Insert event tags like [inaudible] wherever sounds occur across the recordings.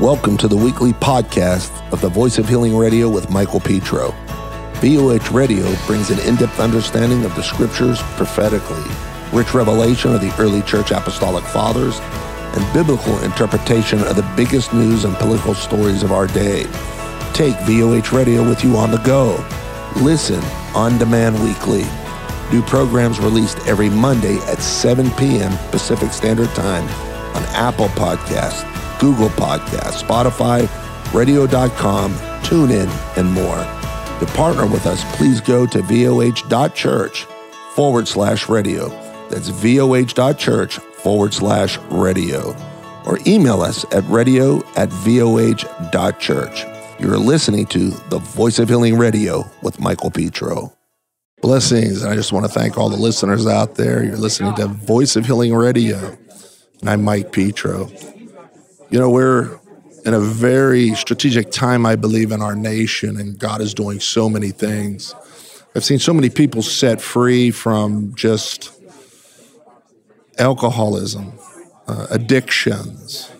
Welcome to the weekly podcast of the Voice of Healing Radio with Michael Petro. VOH Radio brings an in depth understanding of the scriptures prophetically, rich revelation of the early church apostolic fathers, and biblical interpretation of the biggest news and political stories of our day. Take VOH Radio with you on the go. Listen on demand weekly. New programs released every Monday at 7 p.m. Pacific Standard Time on Apple Podcasts, Google Podcasts, Spotify, radio.com, TuneIn, and more. To partner with us, please go to voh.church forward slash radio. That's voh.church forward slash radio. Or email us at radio at voh.church. You're listening to the Voice of Healing Radio with Michael Petro. Blessings. And I just want to thank all the listeners out there. You're listening to Voice of Healing Radio. And I'm Mike Petro. You know, we're in a very strategic time, I believe, in our nation, and God is doing so many things. I've seen so many people set free from just alcoholism, uh, addictions,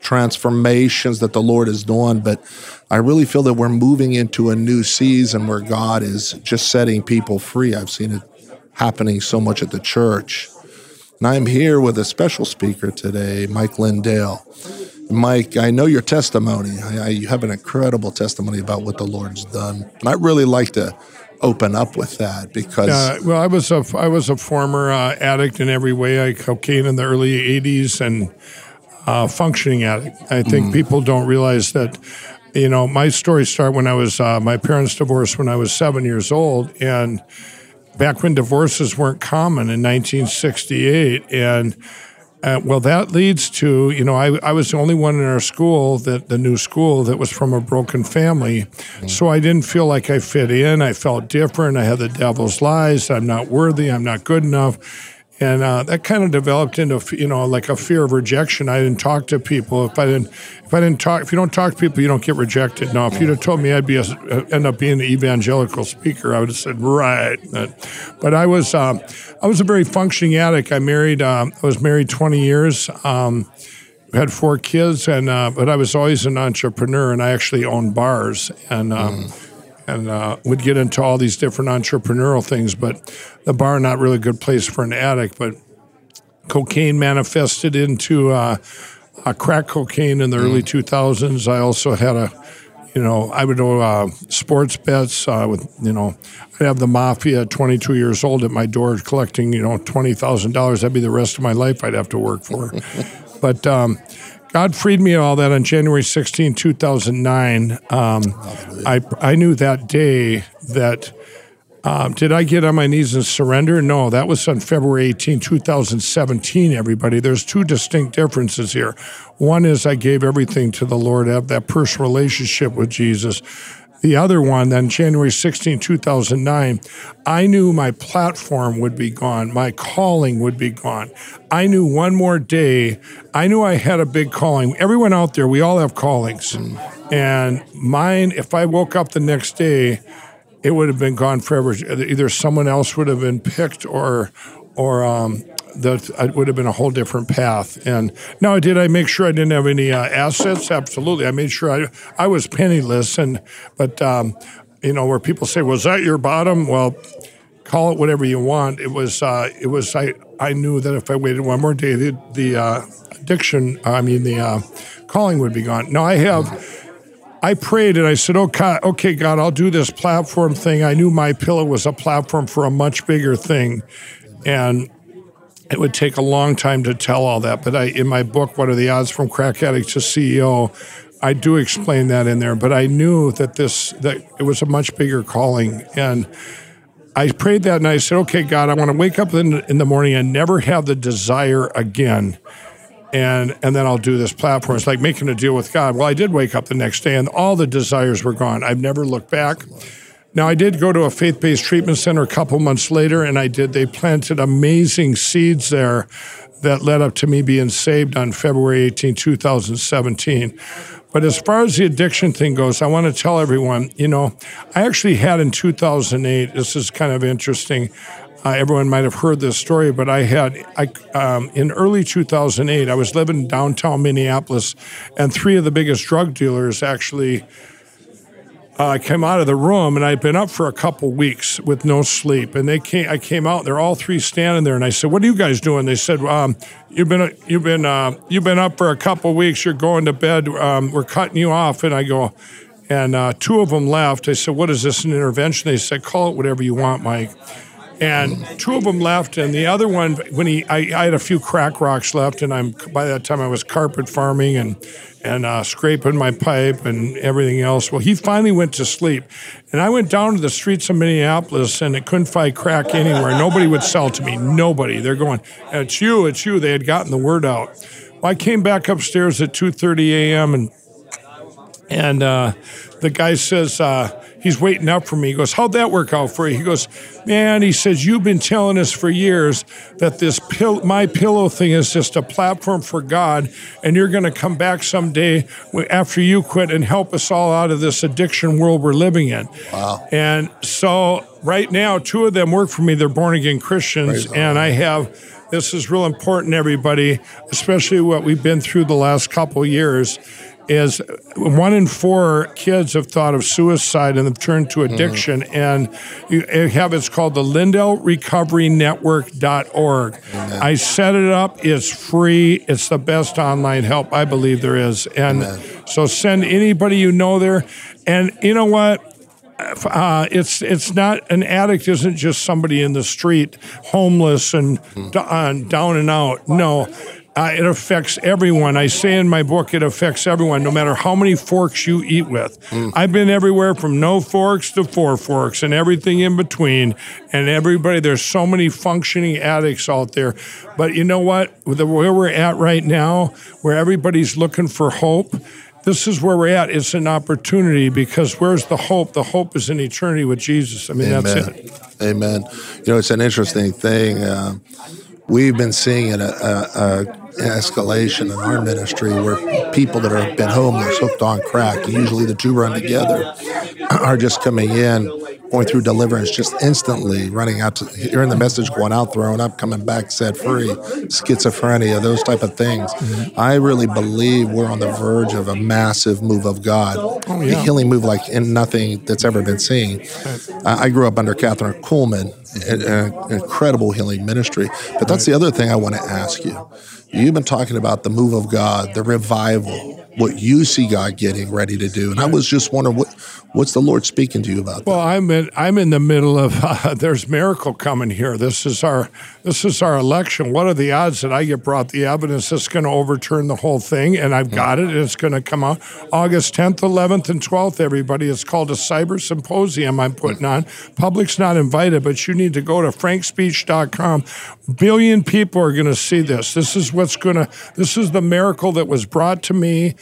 transformations that the Lord is doing. But I really feel that we're moving into a new season where God is just setting people free. I've seen it happening so much at the church. And I'm here with a special speaker today, Mike Lindell. Mike, I know your testimony. I, I, you have an incredible testimony about what the Lord's done. And I'd really like to open up with that because uh, well I was a I was a former uh, addict in every way I cocaine in the early 80s and uh, functioning addict I think mm. people don't realize that you know my story started when I was uh, my parents divorced when I was 7 years old and back when divorces weren't common in 1968 and uh, well, that leads to, you know, I, I was the only one in our school, that the new school, that was from a broken family. Mm-hmm. So I didn't feel like I fit in. I felt different. I had the devil's lies. I'm not worthy. I'm not good enough and uh, that kind of developed into you know like a fear of rejection. I didn't talk to people. If I didn't, if I didn't talk, if you don't talk to people, you don't get rejected. Now, if you'd have told me I'd be a, end up being an evangelical speaker, I would have said right. But I was um, I was a very functioning addict. I married. Um, I was married 20 years. Um, had four kids, and uh, but I was always an entrepreneur, and I actually owned bars and. Um, mm and uh, would get into all these different entrepreneurial things. But the bar not really a good place for an addict. But cocaine manifested into uh, a crack cocaine in the mm. early 2000s. I also had a you know, I would do uh, sports bets uh, with, you know, I'd have the mafia at 22 years old at my door collecting, you know, $20,000. That'd be the rest of my life I'd have to work for. [laughs] but um, God freed me of all that on January 16, 2009. Um, I, I knew that day that, um, did I get on my knees and surrender? No, that was on February 18, 2017, everybody. There's two distinct differences here. One is I gave everything to the Lord, I have that personal relationship with Jesus. The other one, then January 16, 2009, I knew my platform would be gone. My calling would be gone. I knew one more day, I knew I had a big calling. Everyone out there, we all have callings. And mine, if I woke up the next day, it would have been gone forever. Either someone else would have been picked or, or um, that it would have been a whole different path. And now, did I make sure I didn't have any uh, assets? Absolutely. I made sure I I was penniless. And but um, you know, where people say, "Was that your bottom?" Well, call it whatever you want. It was uh, it was I I knew that if I waited one more day, the, the uh, addiction, I mean the uh, calling would be gone. Now I have. I prayed and I said, okay, okay, God, I'll do this platform thing. I knew my pillow was a platform for a much bigger thing. And it would take a long time to tell all that, but I, in my book, What Are the Odds from Crack Addict to CEO, I do explain that in there. But I knew that this that it was a much bigger calling, and I prayed that and I said, "Okay, God, I want to wake up in, in the morning and never have the desire again." And, and then I'll do this platform. It's like making a deal with God. Well, I did wake up the next day and all the desires were gone. I've never looked back. Now, I did go to a faith based treatment center a couple months later, and I did. They planted amazing seeds there that led up to me being saved on February 18, 2017. But as far as the addiction thing goes, I want to tell everyone, you know, I actually had in 2008, this is kind of interesting. Uh, everyone might have heard this story, but I had I um, in early 2008. I was living in downtown Minneapolis, and three of the biggest drug dealers actually uh, came out of the room, and I'd been up for a couple weeks with no sleep. And they came, I came out, they're all three standing there, and I said, "What are you guys doing?" They said, um, "You've been you've been uh, you've been up for a couple weeks. You're going to bed. Um, we're cutting you off." And I go, and uh, two of them left. I said, "What is this? An intervention?" They said, "Call it whatever you want, Mike." And two of them left, and the other one, when he, I, I had a few crack rocks left, and I'm by that time I was carpet farming and and uh, scraping my pipe and everything else. Well, he finally went to sleep, and I went down to the streets of Minneapolis, and it couldn't find crack anywhere. Nobody would sell to me. Nobody. They're going, "It's you, it's you." They had gotten the word out. Well, I came back upstairs at 2:30 a.m. and and uh, the guy says. Uh, he's waiting up for me. He goes, How'd that work out for you? He goes, Man, he says, You've been telling us for years that this pill, my pillow thing is just a platform for God, and you're going to come back someday after you quit and help us all out of this addiction world we're living in. Wow. And so right now, two of them work for me. They're born again Christians, and I have. This is real important, everybody, especially what we've been through the last couple years is one in four kids have thought of suicide and have turned to addiction. Mm-hmm. And you have it's called the Lindell Recovery Network.org. Amen. I set it up. It's free. It's the best online help I believe there is. And Amen. so send anybody you know there. And you know what? Uh, it's it's not an addict isn't just somebody in the street homeless and mm. d- uh, down and out no uh, it affects everyone. I say in my book, it affects everyone, no matter how many forks you eat with. Mm. I've been everywhere from no forks to four forks and everything in between. And everybody, there's so many functioning addicts out there. But you know what? The, where we're at right now, where everybody's looking for hope, this is where we're at. It's an opportunity because where's the hope? The hope is in eternity with Jesus. I mean, Amen. that's it. Amen. You know, it's an interesting thing. Uh, we've been seeing an escalation in our ministry where people that have been homeless, hooked on crack, usually the two run together, [clears throat] are just coming in, going through deliverance just instantly, running out to hearing the message going out, throwing up, coming back set free, schizophrenia, those type of things. Mm-hmm. I really believe we're on the verge of a massive move of God, oh, yeah. a healing move like in nothing that's ever been seen. I grew up under Kathryn Kuhlman, an incredible healing ministry. But that's the other thing I want to ask you You've been talking about the move of God, the revival, what you see God getting ready to do. And I was just wondering what what's the Lord speaking to you about? Well, I'm in I'm in the middle of uh, [laughs] there's miracle coming here. This is our this is our election. What are the odds that I get brought the evidence that's going to overturn the whole thing? And I've got it. It's going to come out August 10th, 11th, and 12th. Everybody, it's called a cyber symposium. I'm putting on. Public's not invited, but you need to go to frankspeech.com. Billion people are going to see this. This is what's going to. This is the miracle that was brought to me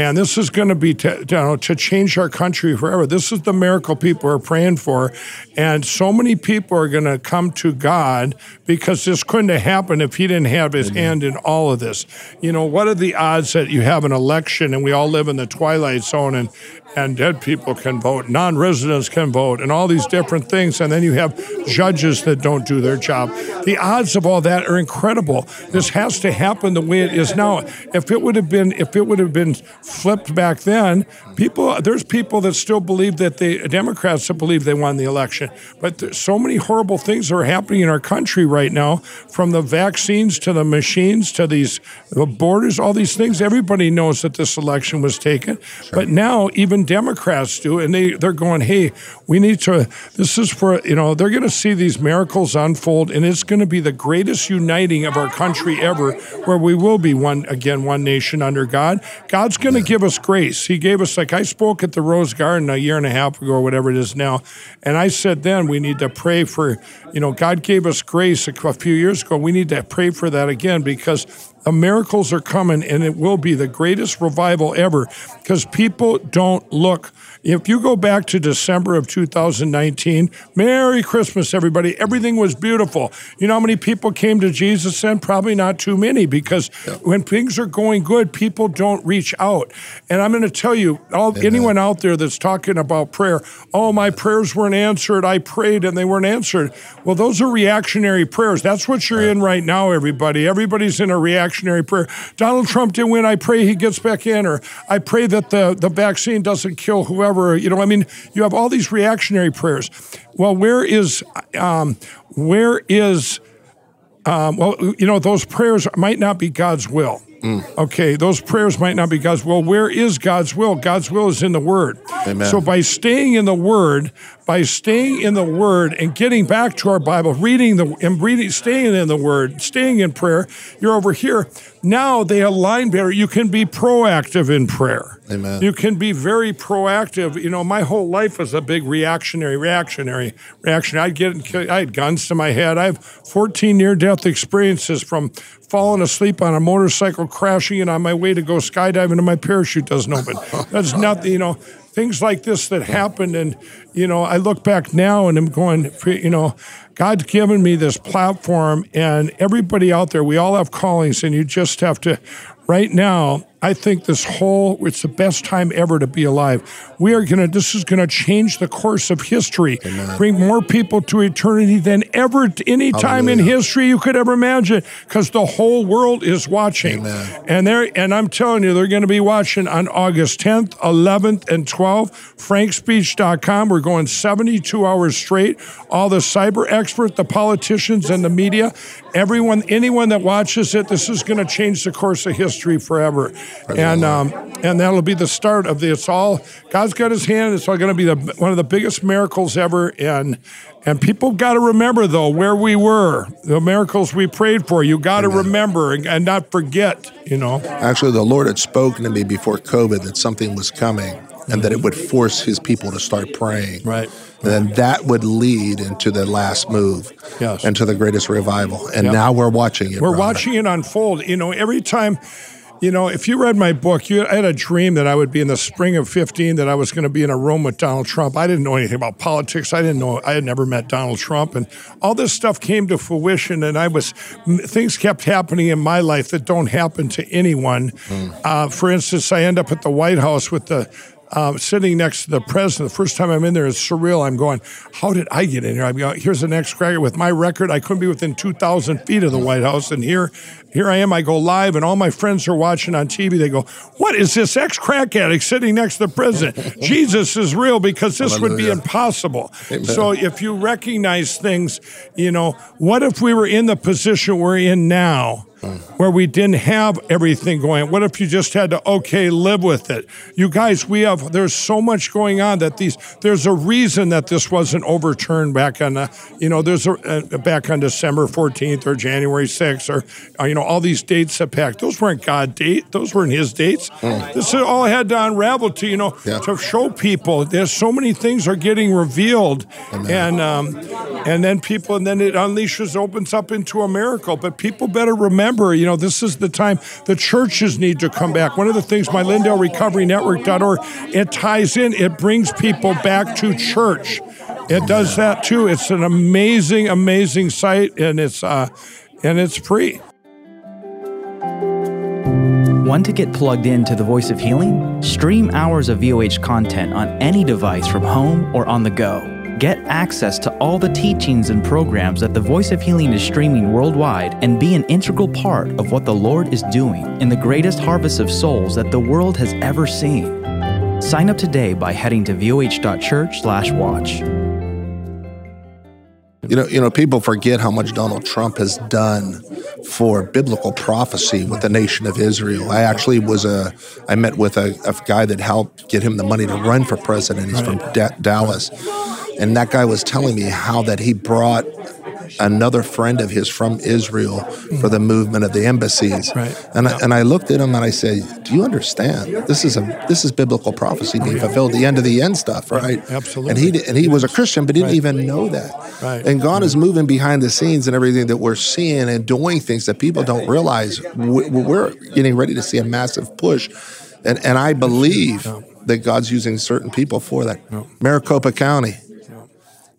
and this is going to be to, you know, to change our country forever. This is the miracle people are praying for. And so many people are going to come to God because this couldn't have happened if He didn't have His Amen. hand in all of this. You know, what are the odds that you have an election and we all live in the twilight zone and, and dead people can vote, non residents can vote, and all these different things. And then you have judges that don't do their job. The odds of all that are incredible. This has to happen the way it is now. If it would have been, if it would have been flipped back then, people, there's people that still believe that the Democrats that believe they won the election. But there's so many horrible things are happening in our country right now, from the vaccines to the machines to these the borders, all these things. Everybody knows that this election was taken. Sure. But now, even even Democrats do, and they they're going, hey, we need to. This is for you know they're going to see these miracles unfold, and it's going to be the greatest uniting of our country ever, where we will be one again, one nation under God. God's going to give us grace. He gave us like I spoke at the Rose Garden a year and a half ago, or whatever it is now, and I said then we need to pray for you know God gave us grace a, a few years ago. We need to pray for that again because The miracles are coming, and it will be the greatest revival ever because people don't look. If you go back to December of 2019, Merry Christmas, everybody. Everything was beautiful. You know how many people came to Jesus then? Probably not too many because yeah. when things are going good, people don't reach out. And I'm going to tell you, all, anyone out there that's talking about prayer, oh, my prayers weren't answered. I prayed and they weren't answered. Well, those are reactionary prayers. That's what you're in right now, everybody. Everybody's in a reactionary prayer. Donald Trump didn't win. I pray he gets back in, or I pray that the, the vaccine doesn't kill whoever. You know, I mean, you have all these reactionary prayers. Well, where is um, where is um, well, you know, those prayers might not be God's will. Mm. Okay, those prayers might not be God's will. Where is God's will? God's will is in the Word. Amen. So by staying in the Word, by staying in the Word and getting back to our Bible, reading the and reading, staying in the Word, staying in prayer, you're over here. Now they align better. You can be proactive in prayer. Amen. You can be very proactive. You know, my whole life was a big reactionary, reactionary, reactionary. I get, I had guns to my head. I have 14 near-death experiences from falling asleep on a motorcycle, crashing, and on my way to go skydiving, and my parachute doesn't open. That's nothing, you know, things like this that happened. And, you know, I look back now and I'm going, you know, God's given me this platform, and everybody out there, we all have callings, and you just have to, right now, I think this whole, it's the best time ever to be alive. We are going to, this is going to change the course of history, Amen. bring more people to eternity than ever, any time in history you could ever imagine, because the whole world is watching. Amen. And they're, and I'm telling you, they're going to be watching on August 10th, 11th, and 12th. FrankSpeech.com. We're going 72 hours straight. All the cyber experts, the politicians, and the media, everyone, anyone that watches it, this is going to change the course of history forever and um, and that'll be the start of the. It's all God's got His hand. It's all going to be the, one of the biggest miracles ever. And and people got to remember though where we were, the miracles we prayed for. You got to remember and, and not forget. You know. Actually, the Lord had spoken to me before COVID that something was coming and that it would force his people to start praying. Right. And then that would lead into the last move, yes. into the greatest revival. And yep. now we're watching it. We're brother. watching it unfold. You know, every time you know, if you read my book, you, I had a dream that I would be in the spring of 15 that I was going to be in a room with Donald Trump. I didn't know anything about politics. I didn't know, I had never met Donald Trump. And all this stuff came to fruition. And I was, things kept happening in my life that don't happen to anyone. Mm. Uh, for instance, I end up at the White House with the uh, sitting next to the president. The first time I'm in there is surreal. I'm going, how did I get in here? I'm going, here's an ex-cracker with my record. I couldn't be within 2,000 feet of the White House, and here, here I am. I go live, and all my friends are watching on TV. They go, what is this ex-crack addict sitting next to the president? [laughs] Jesus is real because this Hallelujah. would be impossible. Amen. So if you recognize things, you know, what if we were in the position we're in now? Where we didn't have everything going. What if you just had to okay live with it? You guys, we have there's so much going on that these there's a reason that this wasn't overturned back on the you know there's a, uh, back on December 14th or January 6th or uh, you know all these dates that packed. Those weren't God date. Those weren't His dates. Mm. This all had to unravel to you know yeah. to show people there's so many things are getting revealed Amen. and um, and then people and then it unleashes opens up into a miracle. But people better remember remember, you know, this is the time the churches need to come back. One of the things my Lindell Recovery Network.org, it ties in, it brings people back to church. It does that too. It's an amazing, amazing site, and it's uh, and it's free. Want to get plugged into the Voice of Healing? Stream hours of VOH content on any device from home or on the go. Get access to all the teachings and programs that the Voice of Healing is streaming worldwide and be an integral part of what the Lord is doing in the greatest harvest of souls that the world has ever seen. Sign up today by heading to voh.church/watch. You know, you know, people forget how much Donald Trump has done for biblical prophecy with the nation of Israel. I actually was a, I met with a, a guy that helped get him the money to run for president. He's from da- Dallas and that guy was telling me how that he brought another friend of his from Israel for the movement of the embassies. Right. And I, and I looked at him and I said, "Do you understand? This is a this is biblical prophecy being fulfilled. The end of the end stuff, right? absolutely. And he and he was a Christian, but he didn't even know that. Right. And God is moving behind the scenes and everything that we're seeing and doing things that people don't realize. We- We're getting ready to see a massive push, and and I believe that God's using certain people for that. Maricopa County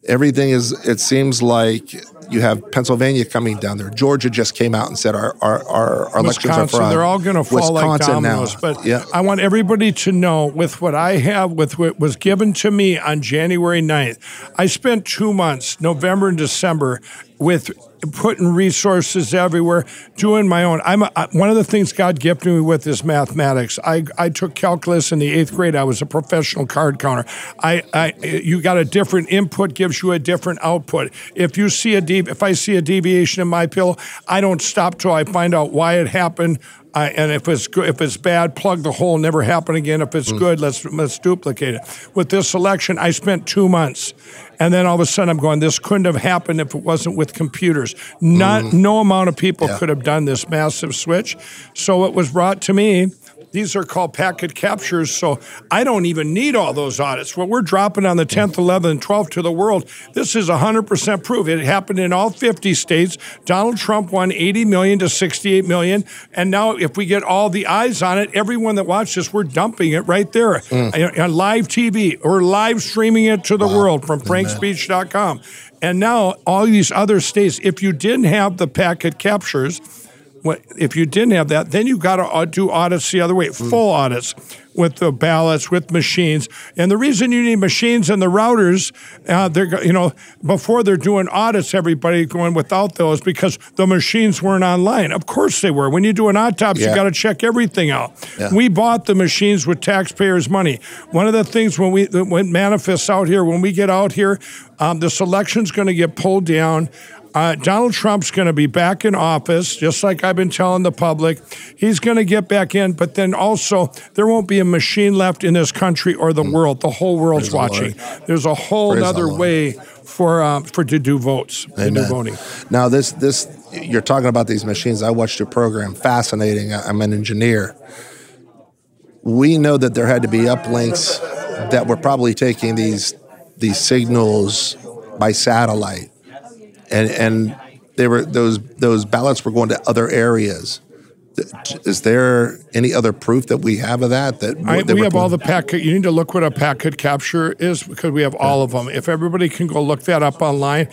everything is it seems like you have Pennsylvania coming down there. Georgia just came out and said our our, our, our elections are fraud. they're all going to fall like Wisconsin dominoes. now. But yeah. I want everybody to know with what I have, with what was given to me on January 9th, I spent two months, November and December, with putting resources everywhere, doing my own. I'm a, one of the things God gifted me with is mathematics. I, I took calculus in the eighth grade. I was a professional card counter. I, I you got a different input gives you a different output. If you see a deep, if I see a deviation in my pill, I don't stop till I find out why it happened. I, and if it's good, if it's bad, plug the hole, never happen again. If it's hmm. good, let's let's duplicate it. With this election, I spent two months, and then all of a sudden I'm going, this couldn't have happened if it wasn't with computers. Not hmm. no amount of people Yeah. could have done this massive switch. So it was brought to me. These are called packet captures, so I don't even need all those audits. What we're dropping on the 10th, 11th, and 12th to the world, this is 100% proof. It happened in all 50 states. Donald Trump won 80 million to 68 million, and now if we get all the eyes on it, everyone that watched this, we're dumping it right there on on live TV or live streaming it to the world from frankspeech.com. And now all these other states, if you didn't have the packet captures, if you didn't have that, then you've got to uh, do audits the other way, full audits with the ballots, with machines. And the reason you need machines and the routers, uh, they're you know before they're doing audits, everybody going without those because the machines weren't online. Of course they were. When you do an autopsy, Yeah. you got to check everything out. Yeah. We bought the machines with taxpayers' money. One of the things when we when manifests out here, when we get out here, um, this election's going to get pulled down. Uh, Donald Trump's going to be back in office, just like I've been telling the public. He's going to get back in, but then also there won't be a machine left in this country or the world. The whole world's Mm. Praise the watching. There's a whole Praise other way for uh, for to do votes, to do voting. Now this this you're talking about these machines. I watched your program. Fascinating. I'm an engineer. We know that there had to be uplinks that were probably taking these these signals by satellite, and and they were those those ballots were going to other areas. Is there any other proof that we have of that? That I, we have all the packet. You need to look what a packet capture is because we have all of them. If everybody can go look that up online,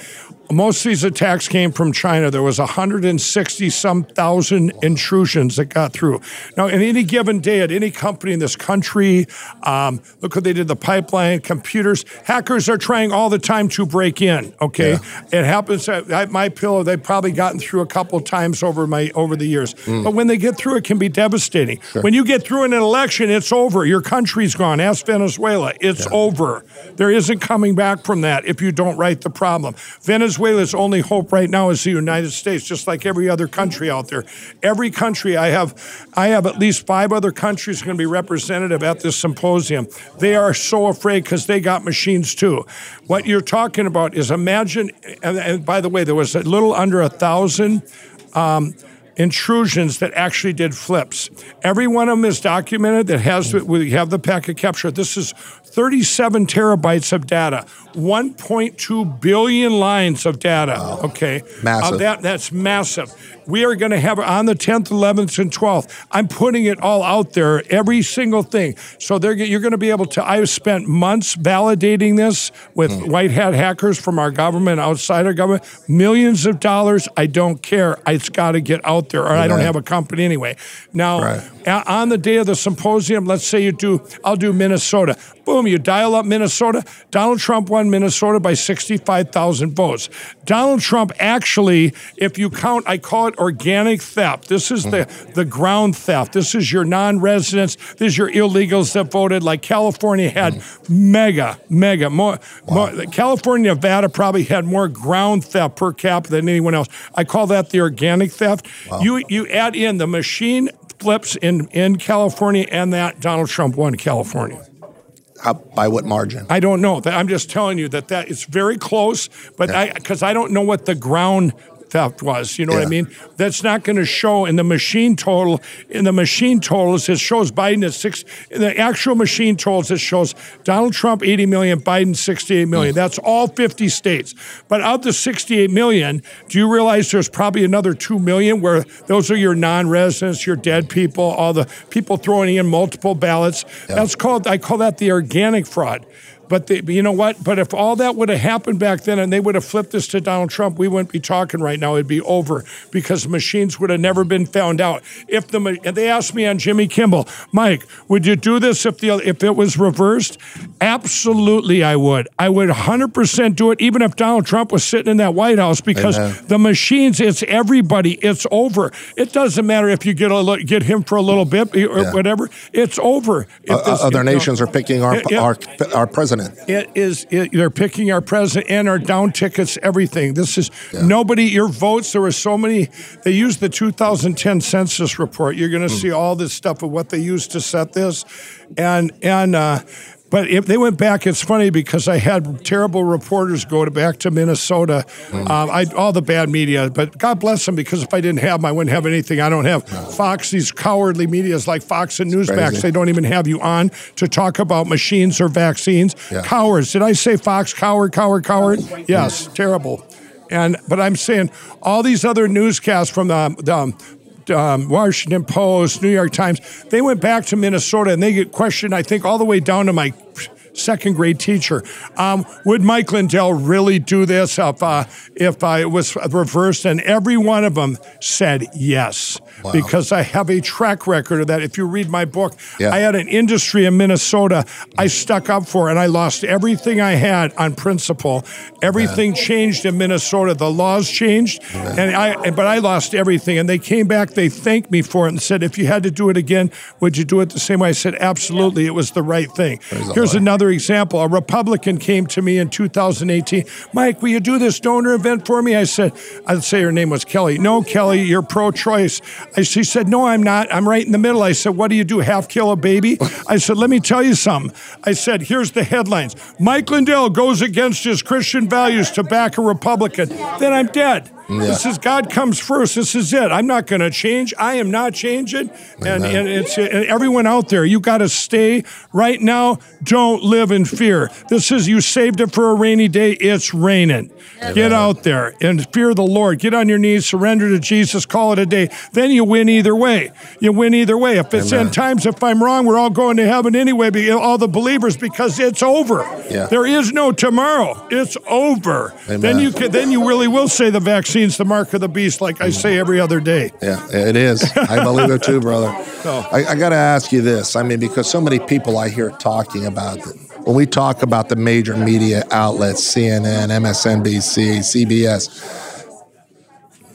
most of these attacks came from China. There was 160 some thousand intrusions that got through. Now, in any given day at any company in this country, um, look what they did the pipeline, computers. Hackers are trying all the time to break in. Okay, it happens at, at my pillow. They've probably gotten through a couple times over my over the years. But when they get through, it can be devastating. When you get through an election, it's over. Your country's gone. Ask Venezuela. It's over. There isn't coming back from that if you don't right the problem. Venezuela's only hope right now is the United States, just like every other country out there. Every country I have, I have at least five other countries going to be representative at this symposium. They are so afraid because they got machines too. What you're talking about is imagine, and, and by the way, there was a little under a thousand. Um, intrusions that actually did flips. Every one of them is documented that has we have the packet capture. This is 37 terabytes of data, 1.2 billion lines of data. Okay, Massive. Uh, that that's massive. We are going to have on the 10th, 11th, and 12th. I'm putting it all out there, every single thing. So they're, you're going to be able to. I've spent months validating this with Hmm. white hat hackers from our government, outside our government, millions of dollars. I don't care. It's got to get out there, or I don't have a company anyway. Now, Right. on the day of the symposium, let's say you do, I'll do Minnesota. Boom, you dial up Minnesota. Donald Trump won Minnesota by 65,000 votes. Donald Trump actually, if you count, I call it organic theft. This is the, the ground theft. This is your non residents. This is your illegals that voted. Like California had mega, mega, more, more. California, Nevada probably had more ground theft per capita than anyone else. I call that the organic theft. You, you add in the machine flips in, in California and that Donald Trump won California. How, by what margin? I don't know. I'm just telling you that that it's very close, but Yeah. I because I don't know what the ground theft was. You know what I mean? That's not going to show in the machine total. In the machine totals, it shows Biden at six. In the actual machine totals, it shows Donald Trump 80 million, Biden 68 million. Hmm. That's all 50 states. But of the 68 million, do you realize there's probably another 2 million where those are your non-residents, your dead people, all the people throwing in multiple ballots? That's called. I call that the organic fraud. But the, you know what? But if all that would have happened back then and they would have flipped this to Donald Trump, we wouldn't be talking right now. It'd be over because machines would have never been found out. If the and they asked me on Jimmy Kimmel, Mike, would you do this if the if it was reversed? Absolutely, I would. I would 100% do it, even if Donald Trump was sitting in that White House, because the machines, it's everybody. It's over. It doesn't matter if you get a get him for a little bit or Yeah. whatever. It's over. If Uh, this- other you know- nations are picking our, our our president. It. Is it, they're picking our president and our down tickets everything. This is nobody your votes there were so many they used the 2010 census report. You're going to see all this stuff of what they used to set this. And and uh but if they went back, it's funny because I had terrible reporters go to back to Minnesota. Um, I, all the bad media, but God bless them because if I didn't have them, I wouldn't have anything. I don't have Fox. These cowardly medias like Fox and Newsmax, they don't even have you on to talk about machines or vaccines. Yeah. Cowards. Did I say Fox? Coward, coward, coward? Yes, terrible. And but I'm saying all these other newscasts from the, the um, Washington Post, New York Times, they went back to Minnesota and they get questioned. I think all the way down to my second grade teacher. Um, would Mike Lindell really do this if uh, if uh, it was reversed? And every one of them said yes because I have a track record of that. If you read my book, Yeah. I had an industry in Minnesota I stuck up for, and I lost everything I had on principle. Everything changed in Minnesota. The laws changed, and I but I lost everything. And they came back. They thanked me for it and said, "If you had to do it again, would you do it the same way?" I said, "Absolutely. It was the right thing." Here's Lord. Another example. A Republican came to me in 2018. Mike, will you do this donor event for me? I said, I'd say her name was Kelly. No, Kelly, you're pro-choice. She said, No, I'm not. I'm right in the middle. I said, What do you do? Half kill a baby? I said, Let me tell you something. I said, Here's the headlines. Mike Lindell goes against his Christian values to back a Republican. Then I'm dead. This is God comes first. This is it. I'm not going to change. I am not changing. And, and it's and everyone out there. You got to stay right now. Don't live in fear. This is you saved it for a rainy day. It's raining. Get out there and fear the Lord. Get on your knees. Surrender to Jesus. Call it a day. Then you win either way. You win either way. If it's end times, if I'm wrong, we're all going to heaven anyway. All the believers because it's over. Yeah. There is no tomorrow. It's over. Then you can, then you really will say the vaccine's the mark of the beast, like I say every other day. Yeah, it is. I believe it too, brother. I, I got to ask you this. I mean, because so many people I hear talking about it. When we talk about the major media outlets, CNN, MSNBC, CBS,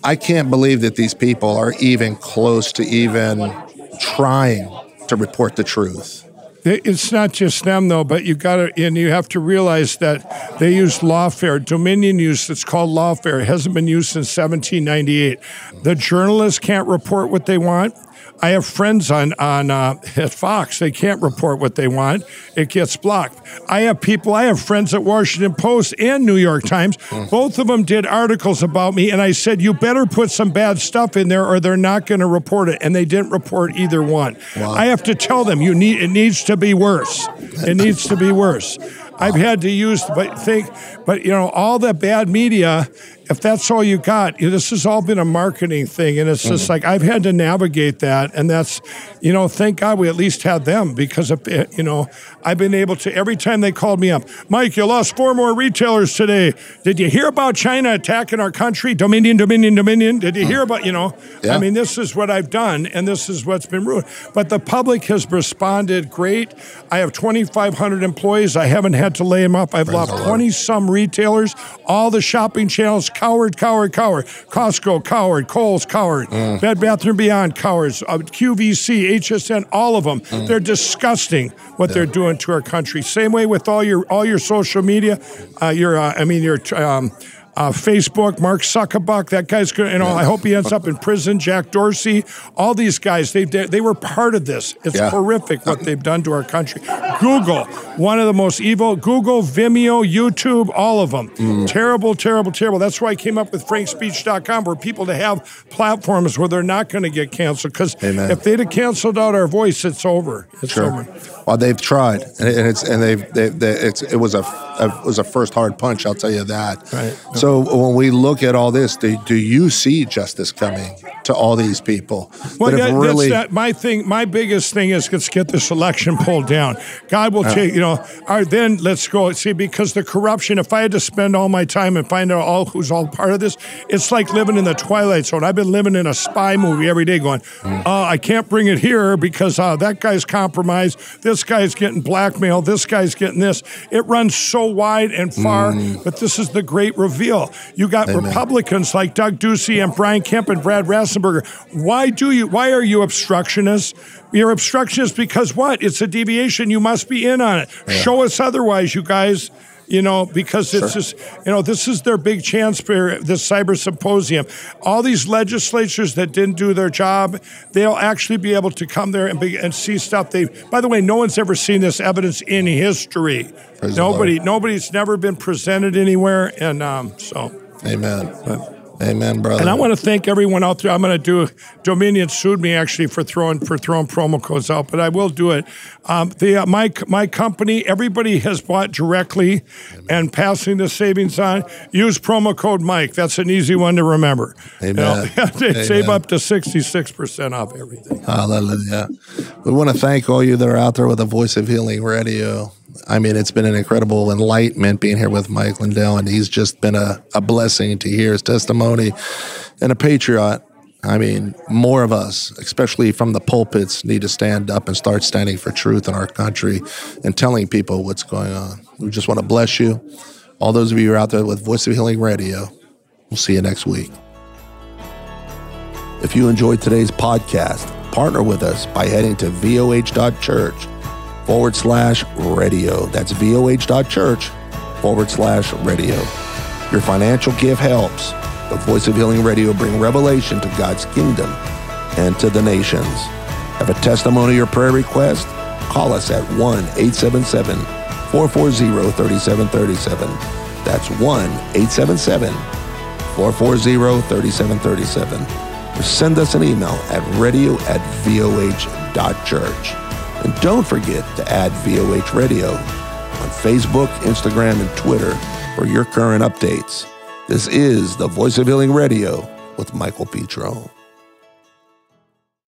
I can't believe that these people are even close to even trying to report the truth. It- It's not just them though, but you got to, and you have to realize that they use lawfare. Dominion use it's called lawfare. It hasn't been used since 1798. The journalists can't report what they want. I have friends on on uh, at Fox. They can't report what they want. It gets blocked. I have people. I have friends at Washington Post and New York Times. Both of them did articles about me, and I said you better put some bad stuff in there, or they're not going to report it. And they didn't report either one. I have to tell them you need it needs to be worse. It needs to be worse. I've had to use, but think, but you know, all the bad media. If that's all you got, you know, this has all been a marketing thing, and it's just like I've had to navigate that, and that's, you know, thank God we at least had them because if eh, you know, I've been able to every time they called me up, Mike, you lost four more retailers today. Did you hear about China attacking our country? Dominion, Dominion, Dominion. Did you hear about, you know? Yeah. I mean, this is what I've done, and this is what's been ruined. But the public has responded great. I have 2,500 employees. I haven't had to lay them off. I've lost 20 some retailers, all the shopping channels, Coward, Coward, Coward, Costco, Coward, Kohl's, Coward, Bed Bath and Beyond, Cowards, uh, QVC, HSN, all of them. They're disgusting what they're doing to our country. Same way with all your all your social media, uh, your uh, I mean your. Um, uh, Facebook, Mark Zuckerberg, that guy's good. You know, I hope he ends up in prison. Jack Dorsey, all these guys, they they, they were part of this. It's Yeah. horrific what they've done to our country. Google, one of the most evil. Google, Vimeo, YouTube, all of them. Mm. Terrible, terrible, terrible. That's why I came up with frankspeech.com for people to have platforms where they're not going to get canceled. Because if they'd have canceled out our voice, it's over. It's Sure. over. Well, they've tried, and it- it's and they've they, they, it's it was a, a it was a first hard punch. I'll tell you that. Right. So when we look at all this, do, do you see justice coming to all these people? Well, that really my thing. My biggest thing is let's get this election pulled down. God will take, you know. Right, then let's go see because the corruption. If I had to spend all my time and find out all who's all part of this, it's like living in the twilight zone. I've been living in a spy movie every day, going, Mm. uh, I can't bring it here because uh, that guy's compromised. This guy's getting blackmailed. This guy's getting this. It runs so wide and far, but this is the great reveal. You got Mm. Amen. Republicans like Doug Ducey and Brian Kemp and Brad Raffensperger. Why do you? Why are you obstructionists? You're obstructionists because what? It's a deviation. You must be in on it. Show us otherwise, you guys. You know, because it's just, you know, this is their big chance for this cyber symposium. All these legislatures that didn't do their job, they'll actually be able to come there and, be, and see stuff. They, by the way, no one's ever seen this evidence in history. Praise Nobody, nobody's never been presented anywhere, and um, so. Amen. Amen, brother. And I want to thank everyone out there. I'm going to do. Dominion sued me actually for throwing for throwing promo codes out, but I will do it. Um, the uh, my my company, everybody has bought directly and passing the savings on. Use promo code Mike. That's an easy one to remember. You know, Amen. [laughs] save up to sixty six percent off everything. Hallelujah. We want to thank all you that are out there with the Voice of Healing Radio. I mean, it's been an incredible enlightenment being here with Mike Lindell, and he's just been a, a blessing to hear his testimony and a patriot. I mean, more of us, especially from the pulpits, need to stand up and start standing for truth in our country and telling people what's going on. We just want to bless you. All those of you who are out there with Voice of Healing Radio, we'll see you next week. If you enjoyed today's podcast, partner with us by heading to voh.church forward slash radio. That's voh.church forward slash radio. Your financial gift helps the Voice of Healing Radio bring revelation to God's kingdom and to the nations. Have a testimony or prayer request? Call us at 1 877 440 3737. That's 1 877 440 3737. Or send us an email at radio at voh.church. And don't forget to add VOH Radio on Facebook, Instagram, and Twitter for your current updates. This is the Voice of Healing Radio with Michael Petro.